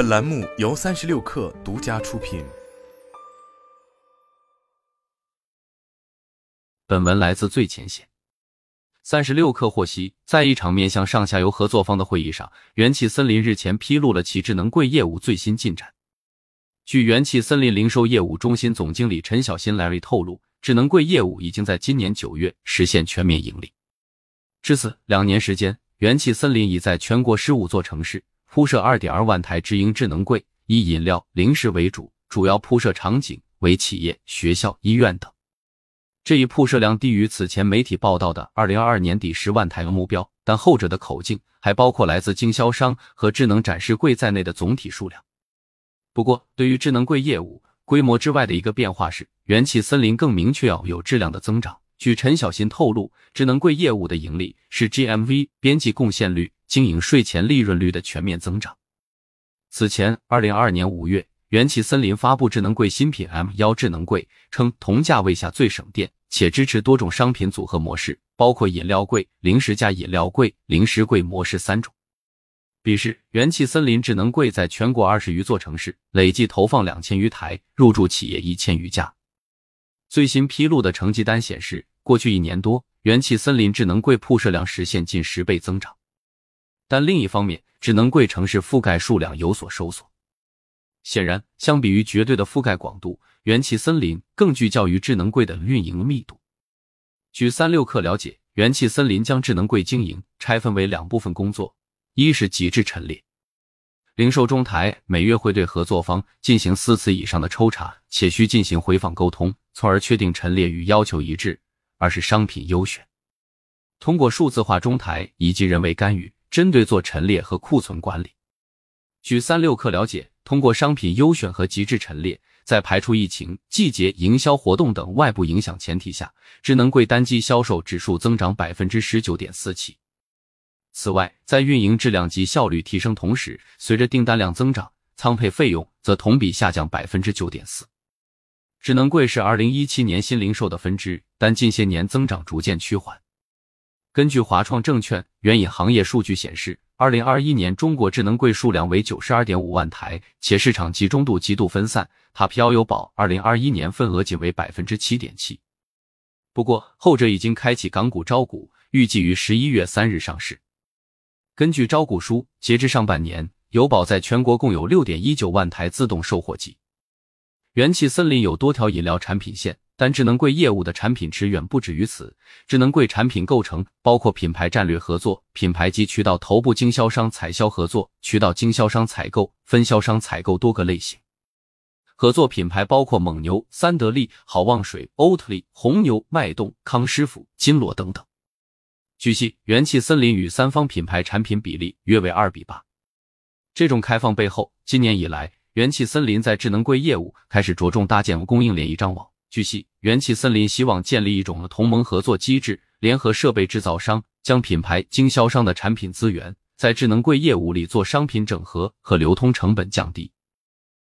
本栏目由三十六氪独家出品。本文来自最前线。三十六氪获悉，在一场面向上下游合作方的会议上，元气森林日前披露了其智能柜业务最新进展。据元气森林零售业务中心总经理陈小新 Larry 透露，智能柜业务已经在今年九月实现全面盈利。至此，两年时间，元气森林已在全国十五座城市铺设二点二万台直营智能柜，以饮料、零食为主，主要铺设场景为企业、学校、医院等。这一铺设量低于此前媒体报道的二零二二年底十万台的目标，但后者的口径还包括来自经销商和智能展示柜在内的总体数量。不过，对于智能柜业务规模之外的一个变化是，元气森林更明确要有质量的增长。据陈小新透露，智能柜业务的盈利是 GMV 边际贡献率、经营税前利润率的全面增长。此前，二零二二年五月。元气森林发布智能柜新品 M 幺智能柜，称同价位下最省电，且支持多种商品组合模式，包括饮料柜、零食加饮料柜、零食柜模式三种。彼时，元气森林智能柜在全国二十余座城市累计投放两千余台，入驻企业一千余家。最新披露的成绩单显示，过去一年多，元气森林智能柜铺设量实现近十倍增长。但另一方面，智能柜城市覆盖数量有所收缩。显然，相比于绝对的覆盖广度，元气森林更聚焦于智能柜的运营密度。据三六氪了解，元气森林将智能柜经营拆分为两部分工作：一是极致陈列，零售中台每月会对合作方进行四次以上的抽查，且需进行回访沟通，从而确定陈列与要求一致；二是商品优选，通过数字化中台以及人为干预，针对做陈列和库存管理。据三六氪了解，通过商品优选和极致陈列，在排除疫情、季节营销活动等外部影响前提下，智能柜单机销售指数增长百分之十九点四七。此外，在运营质量及效率提升同时，随着订单量增长，仓配费用则同比下降百分之九点四。智能柜是二零一七年新零售的分支，但近些年增长逐渐趋缓。根据华创证券援引行业数据显示。二零二一年，中国智能柜数量为九十二点五万台，且市场集中度极度分散。它飘优宝二零二一年份额仅为百分之七点七。不过，后者已经开启港股招股，预计于十一月三日上市。根据招股书，截至上半年，优宝在全国共有六点一九万台自动售货机。元气森林有多条饮料产品线。但智能柜业务的产品池远不止于此。智能柜产品构成包括品牌战略合作、品牌及渠道头部经销商采销合作、渠道经销商采购、分销商采购多个类型。合作品牌包括蒙牛、三得利、好望水、欧特利、红牛、脉动、康师傅、金罗等等。据悉，元气森林与三方品牌产品比例约为二比八。这种开放背后，今年以来，元气森林在智能柜业务开始着重搭建供应链一张网。据悉，元气森林希望建立一种同盟合作机制，联合设备制造商，将品牌经销商的产品资源在智能柜业务里做商品整合和流通成本降低。